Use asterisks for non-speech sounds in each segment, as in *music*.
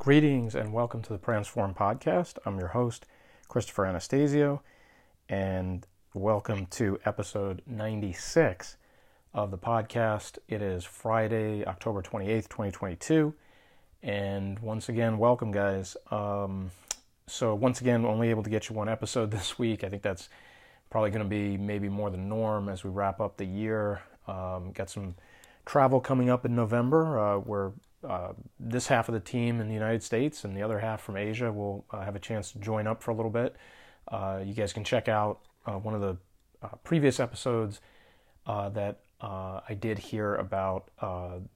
Greetings and welcome to the Pransform Podcast. I'm your host, Christopher Anastasio, and welcome to episode 96 of the podcast. It is Friday, October 28th, 2022. And once again, welcome, guys. Um, so, once again, only able to get you one episode *laughs* this week. I think that's probably going to be maybe more the norm as we wrap up the year. Um, got some travel coming up in November uh, where uh, this half of the team in the United States and the other half from Asia will uh, have a chance to join up for a little bit. Uh, you guys can check out uh, one of the uh, previous episodes that I did here about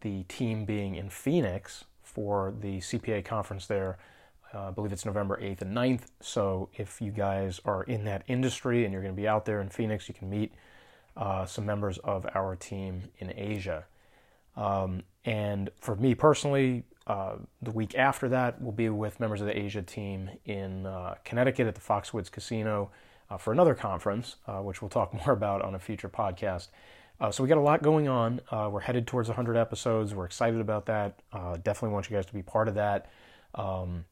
the team being in Phoenix for the CPA conference there. I believe it's November 8th and 9th. So if you guys are in that industry and you're going to be out there in Phoenix, you can meet some members of our team in Asia. Um, and for me personally, uh, the week after that, we'll be with members of the Asia team in uh, Connecticut at the Foxwoods Casino uh, for another conference, uh, which we'll talk *laughs* more about on a future podcast. Uh, so we got a lot going on. Uh, we're headed towards 100 episodes. We're excited about that. definitely want you guys to be part of that. Um,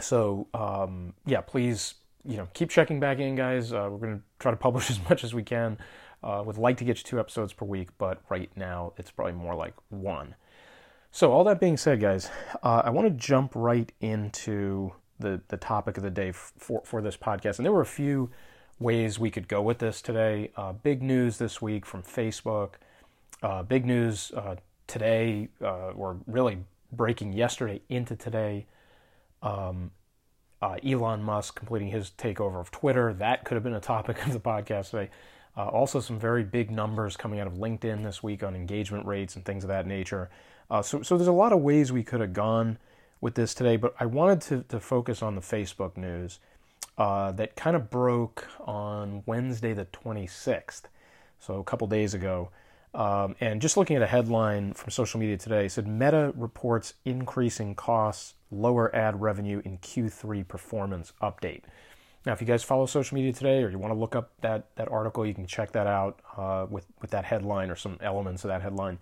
so um, yeah, please, you know, keep checking back in, guys. we're going to try to *laughs* publish as much as we can. Uh, would like to get you two episodes per week, but right now it's probably more like one. So, all that being said, guys, uh, I want to jump right into the, the topic of the day for, for this podcast. And there were a few ways we could go with this today. Uh, big news this week from Facebook. Uh, big news uh, today, uh, or really breaking yesterday into today. Um, uh, Elon Musk completing his takeover of Twitter. That could have been a topic *laughs* of the podcast today. Uh, also, some very big numbers coming out of LinkedIn this week on engagement rates and things of that nature. Uh, so, so there's a lot of ways we could have gone with this today, but I wanted to, to focus on the Facebook news uh, that kind of broke on Wednesday, the 26th, so a couple days ago. Um, and just looking at a headline from social media today, said Meta reports increasing costs, lower ad revenue in Q3 performance update. Now, if you guys follow social media today or you want to look up that, that article, you can check that out uh, with, with that headline or some elements of that headline.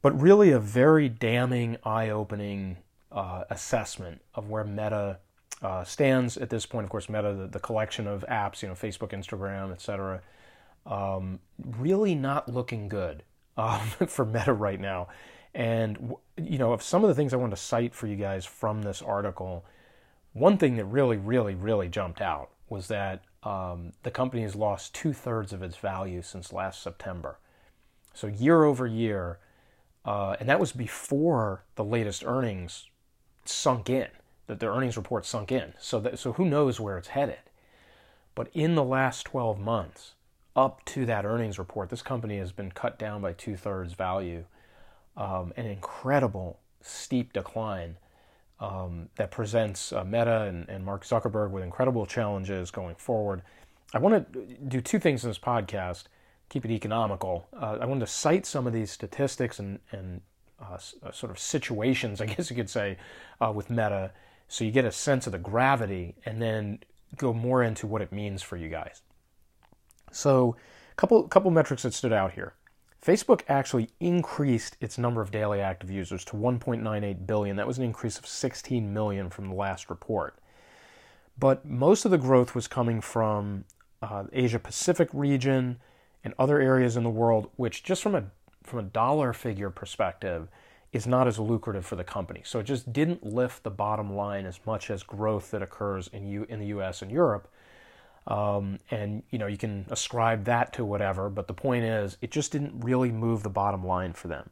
But really, a very damning, eye opening uh, assessment of where Meta uh, stands at this point. Of course, Meta, the, the, collection of apps, you know, Facebook, Instagram, etc., um, really not looking good um, *laughs* for Meta right now. And, you know, of some of the things I wanted to cite for you guys from this article one thing that really, really, really jumped out was that um, the company has lost two thirds of its value since last September. So year over year, uh, and that was before the latest earnings sunk in, that the earnings report sunk in. So that, so who knows where it's headed? But in the last 12 months, up to that earnings report, this company has been cut down by two thirds value, um, an incredible steep decline um, that presents uh, Meta and, and, Mark Zuckerberg with incredible challenges going forward. I want to do two things in this podcast, keep it economical. Uh, I wanted to cite some of these statistics and, and uh, uh sort of situations, *laughs* I guess you could say, uh, with Meta, so you get a sense of the gravity and then go more into what it means for you guys. So, a couple, couple metrics that stood out here. Facebook actually increased its number of daily active users to 1.98 billion. That was an increase of 16 million from the last report. But most of the growth was coming from uh, Asia Pacific region and other areas in the world, which just from a from a dollar figure perspective is not as lucrative for the company. So it just didn't lift the bottom line as much as growth that occurs in U, in the U.S. and Europe. Um, and you know you can ascribe that to whatever, but the point is, it just didn't really move the bottom line for them.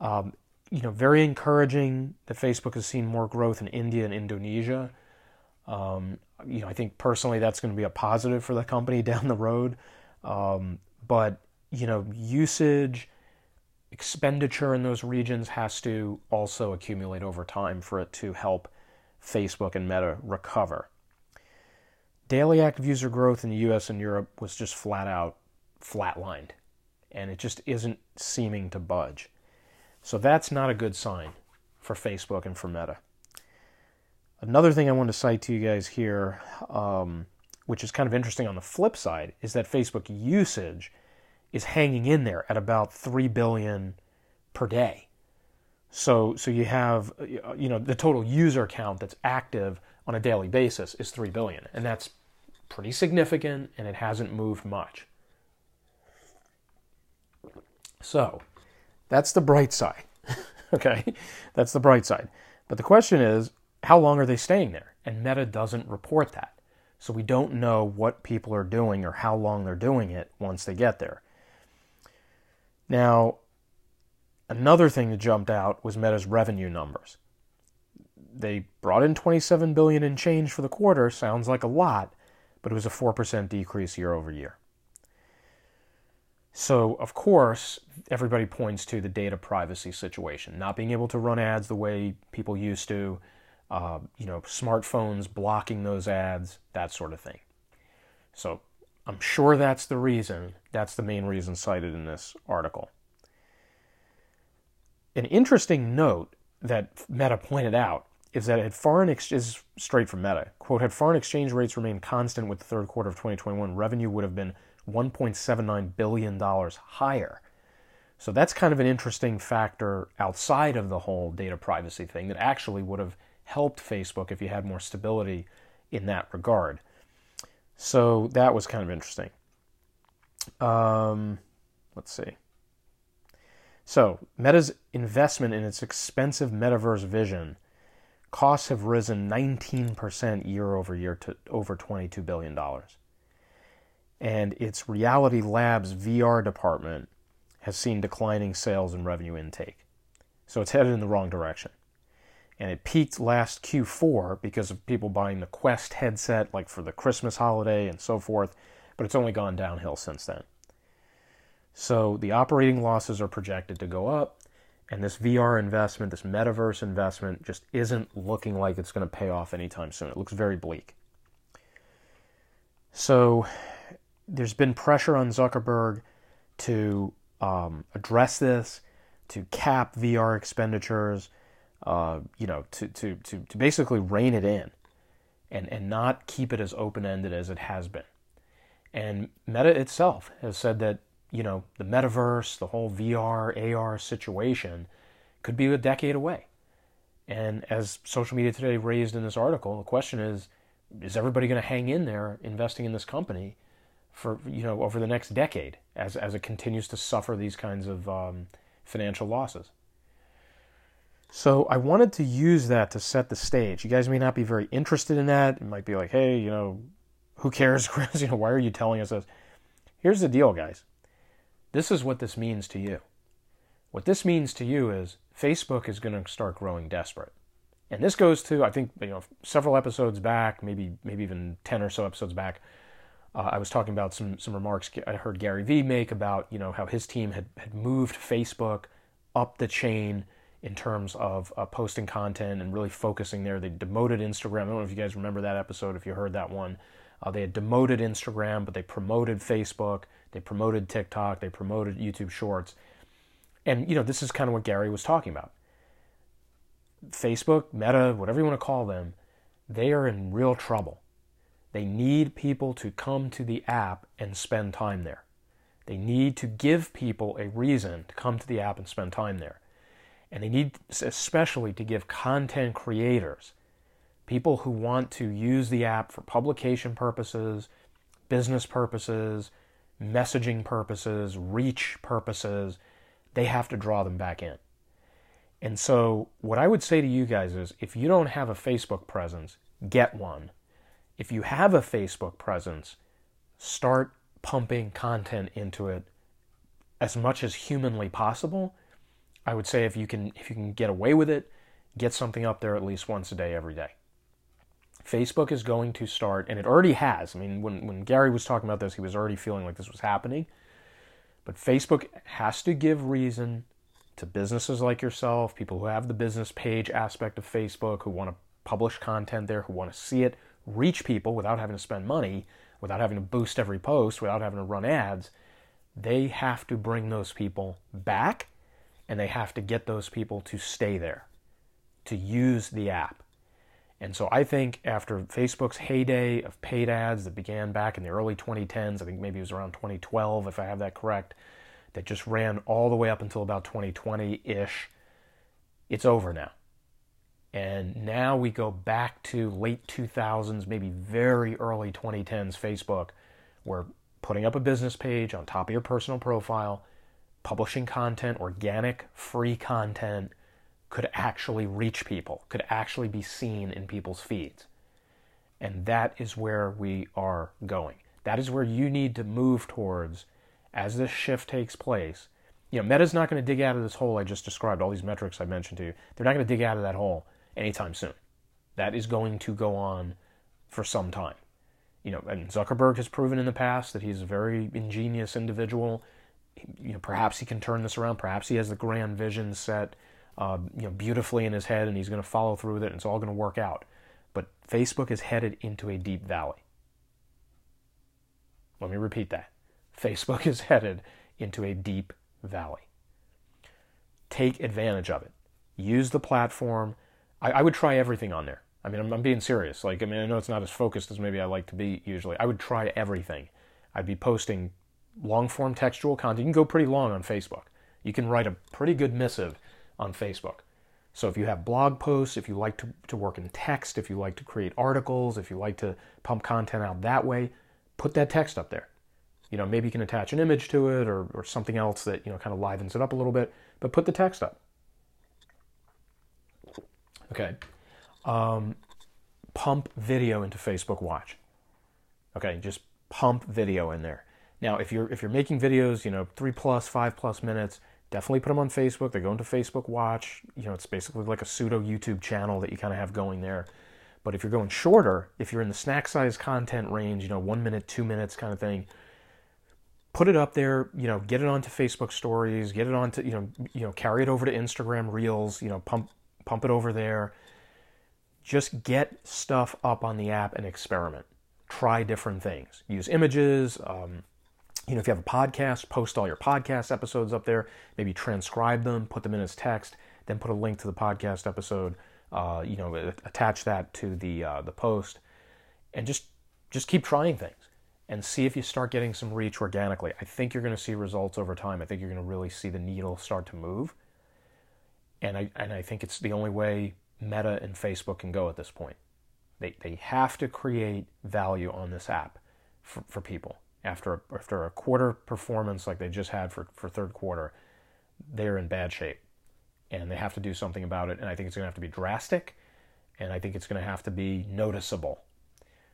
Um, you know, very encouraging that Facebook has seen more growth in India and Indonesia. Um, you know, I think personally that's going to be a positive for the company *laughs* down the road. Um, but you know, usage, expenditure in those regions has to also accumulate over time for it to help Facebook and Meta recover daily active user growth in the US and Europe was just flat out flatlined, and it just isn't seeming to budge. So that's not a good sign for Facebook and for Meta. Another thing I want to cite to you guys here, um, which is kind of interesting on the flip side, is that Facebook usage is hanging in there at about 3 billion per day. So, so you have, you know, the total user count that's active on a daily basis is 3 billion. And that's pretty significant and it hasn't moved much. So, that's the bright side. *laughs* okay? That's the bright side. But the question is, how long are they staying there? And Meta doesn't report that. So we don't know what people are doing or how long they're doing it once they get there. Now, Another thing that jumped out was Meta's revenue numbers. They brought in 27 billion in change for the quarter, sounds like a lot, but it was a 4% decrease year over year. So, of course, everybody points to the data privacy situation, not being able to run ads the way people used to, uh, you know, smartphones blocking those ads, that sort of thing. So, I'm sure that's the reason. That's the main reason cited in this article. An interesting note that Meta pointed out is that had foreign is straight from Meta. Quote, had foreign exchange rates remained constant with the third quarter of 2021, revenue would have been $1.79 billion higher. So that's kind of an interesting factor outside of the whole data privacy thing that actually would have helped Facebook if you had more stability in that regard. So that was kind of interesting. Um, let's see. So, Meta's investment in its expensive metaverse vision costs have risen 19% year over year to over $22 billion. And its Reality Labs VR department has seen declining sales and revenue intake. So it's headed in the wrong direction. And it peaked last Q4 because of people buying the Quest headset, like for the Christmas holiday and so forth, but it's only gone downhill since then. So the operating losses are projected to go up, and this VR investment, this metaverse investment, just isn't looking like it's going to pay off anytime soon. It looks very bleak. So there's been pressure on Zuckerberg to um, address this, to cap VR expenditures, uh, you know, to, to, to, to basically rein it in and, and not keep it as open ended as it has been. And Meta itself has said that you know, the metaverse, the whole VR, AR situation could be a decade away. And as social media today raised in this article, the question is is everybody going to hang in there investing in this company for you know over the next decade as as it continues to suffer these kinds of um, financial losses? So I wanted to use that to set the stage. You guys may not be very interested in that. It might be like, hey, you know, who cares, Chris? *laughs* You know, why are you telling us this? Here's the deal, guys. This is what this means to you. What this means to you is Facebook is going to start growing desperate. And this goes to, I think, you know, several episodes back, maybe maybe even 10 or so episodes back, uh, I was talking about some, some remarks I heard Gary Vee make about, you know, how his team had, had moved Facebook up the chain in terms of uh, posting content and really focusing there. They demoted Instagram. I don't know if you guys remember that episode, if you heard that one. Uh, they had demoted Instagram, but they promoted Facebook. They promoted TikTok, they promoted YouTube Shorts. And, you know, this is kind of what Gary was talking about. Facebook, Meta, whatever you want to call them, they are in real trouble. They need people to come to the app and spend time there. They need to give people a reason to come to the app and spend time there. And they need especially to give content creators, people who want to use the app for publication purposes, business purposes, messaging purposes, reach purposes, they have to draw them back in. And so, what I would say to you guys is if you don't have a Facebook presence, get one. If you have a Facebook presence, start pumping content into it as much as humanly possible. I would say if you can if you can get away with it, get something up there at least once a day every day. Facebook is going to start, and it already has. I mean, when, when Gary was talking about this, he was already feeling like this was happening. But Facebook has to give reason to businesses like yourself, people who have the business page aspect of Facebook, who want to publish content there, who want to see it, reach people without having to spend money, without having to boost every post, without having to run ads. They have to bring those people back and they have to get those people to stay there, to use the app. And so I think after Facebook's heyday of paid ads that began back in the early 2010s, I think maybe it was around 2012, if I have that correct, that just ran all the way up until about 2020 ish, it's over now. And now we go back to late 2000s, maybe very early 2010s Facebook, where putting up a business page on top of your personal profile, publishing content, organic, free content, could actually reach people, could actually be seen in people's feeds. And that is where we are going. That is where you need to move towards as this shift takes place. You know, Meta's not going to dig out of this hole I just described, all these metrics I mentioned to you. They're not going to dig out of that hole anytime soon. That is going to go on for some time. You know, and Zuckerberg has proven in the past that he's a very ingenious individual. You know, perhaps he can turn this around. Perhaps he has the grand vision set, uh, you know, beautifully in his head, and he's going to follow through with it, and it's all going to work out. But Facebook is headed into a deep valley. Let me repeat that. Facebook is *laughs* headed into a deep valley. Take advantage of it. Use the platform. I, I would try everything on there. I mean, I'm, I'm, being serious. Like, I mean, I know it's not as focused as maybe I like to be usually. I would try everything. I'd be posting long form textual content. You can go pretty long on Facebook. You can write a pretty good missive on Facebook. So if you have blog posts, if you like to, to work in text, if you like to create articles, if you like to pump content out that way, put that text up there. You know, maybe you can attach an image to it or, or something else that, you know, kind of livens it up a little bit, but put the text up. Okay. Um, pump video into Facebook Watch. Okay, just pump video in there. Now, if you're if you're making videos, you know, three plus, five plus minutes, definitely put them on Facebook. They go into Facebook Watch. You know, it's basically like a pseudo YouTube channel that you kind of have going there. But if you're going shorter, if you're in the snack size content range, you know, one minute, two minutes kind of thing, put it up there. You know, get it onto Facebook Stories, get it onto you know, you know, carry it over to Instagram Reels. You know, pump pump it over there. Just get stuff up on the app and experiment. Try different things. Use images. Um, you know, if you have a podcast, post all your podcast episodes up there. Maybe transcribe them, put them in as text, then put a link to the podcast episode. Uh, you know, attach that to the uh, the post, and just just keep trying things and see if you start getting some reach organically. I think you're going to see results over time. I think you're going to really see the needle start to move, and I and I think it's the only way Meta and Facebook can go at this point. They they have to create value on this app for, for people after after a quarter performance like they just had for, for third quarter, they're in bad shape, and they have to do something about it. And I think it's going to have to be drastic, and I think it's going to have to be noticeable.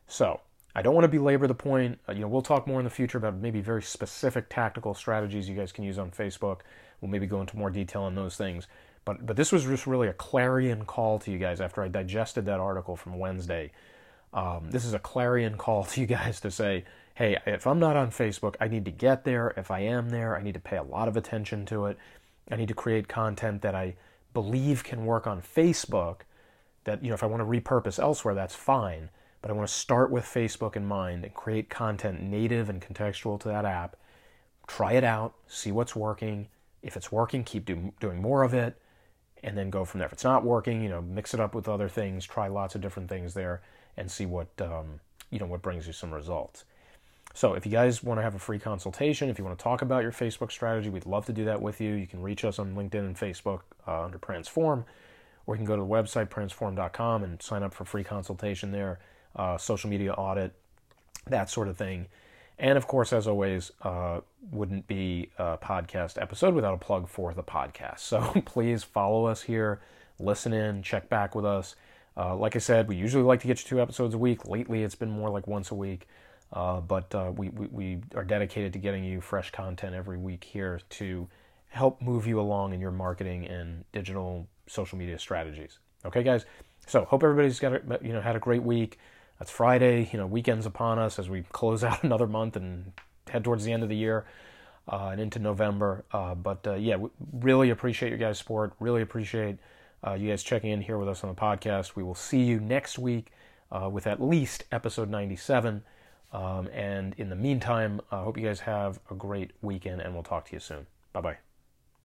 So I don't want to belabor the point. Uh, you know, we'll talk more in the future about maybe very specific tactical strategies you guys can use on Facebook. We'll maybe go into more detail on those things. But but this was just really a clarion call to you guys after I digested that article from Wednesday. Um, this is a clarion call *laughs* to you guys to say hey, if I'm not on Facebook, I need to get there. If I am there, I need to pay a lot of attention to it. I need to create content that I believe can work on Facebook. That, you know, if I want to repurpose elsewhere, that's fine. But I want to start with Facebook in mind and create content native and contextual to that app. Try it out, see what's working. If it's working, keep do, doing more of it, and then go from there. If it's not working, you know, mix it up with other things. Try lots of different things there, and see what um, you know what brings you some results. So if you guys want to have a free consultation, if you want to talk about your Facebook strategy, we'd love to do that with you. You can reach us on LinkedIn and Facebook uh, under Pransform, or you can go to the website pransform.com and sign up for free consultation there, uh, social media audit, that sort of thing. And of course, as always, uh, wouldn't be a podcast episode without a plug for the podcast. *laughs* So please follow us here, listen in, check back with us. Uh, like I said, we usually like to get you two episodes a week. Lately, it's been more like once a week. Uh, but uh, we, we, we, are dedicated to getting you fresh content every week here to help move you along in your marketing and digital social media strategies. Okay, guys. So hope everybody's got a, you know had a great week. That's Friday. You know, weekends upon us as we *laughs* close out another month and head towards the end of the year uh, and into November. Uh, but uh, yeah, really appreciate your guys' support. Really appreciate uh, you guys checking in here with us on the podcast. We will see you next week with at least episode 97. Um, and in the meantime, I hope you guys have a great weekend, and we'll talk to you soon. Bye bye.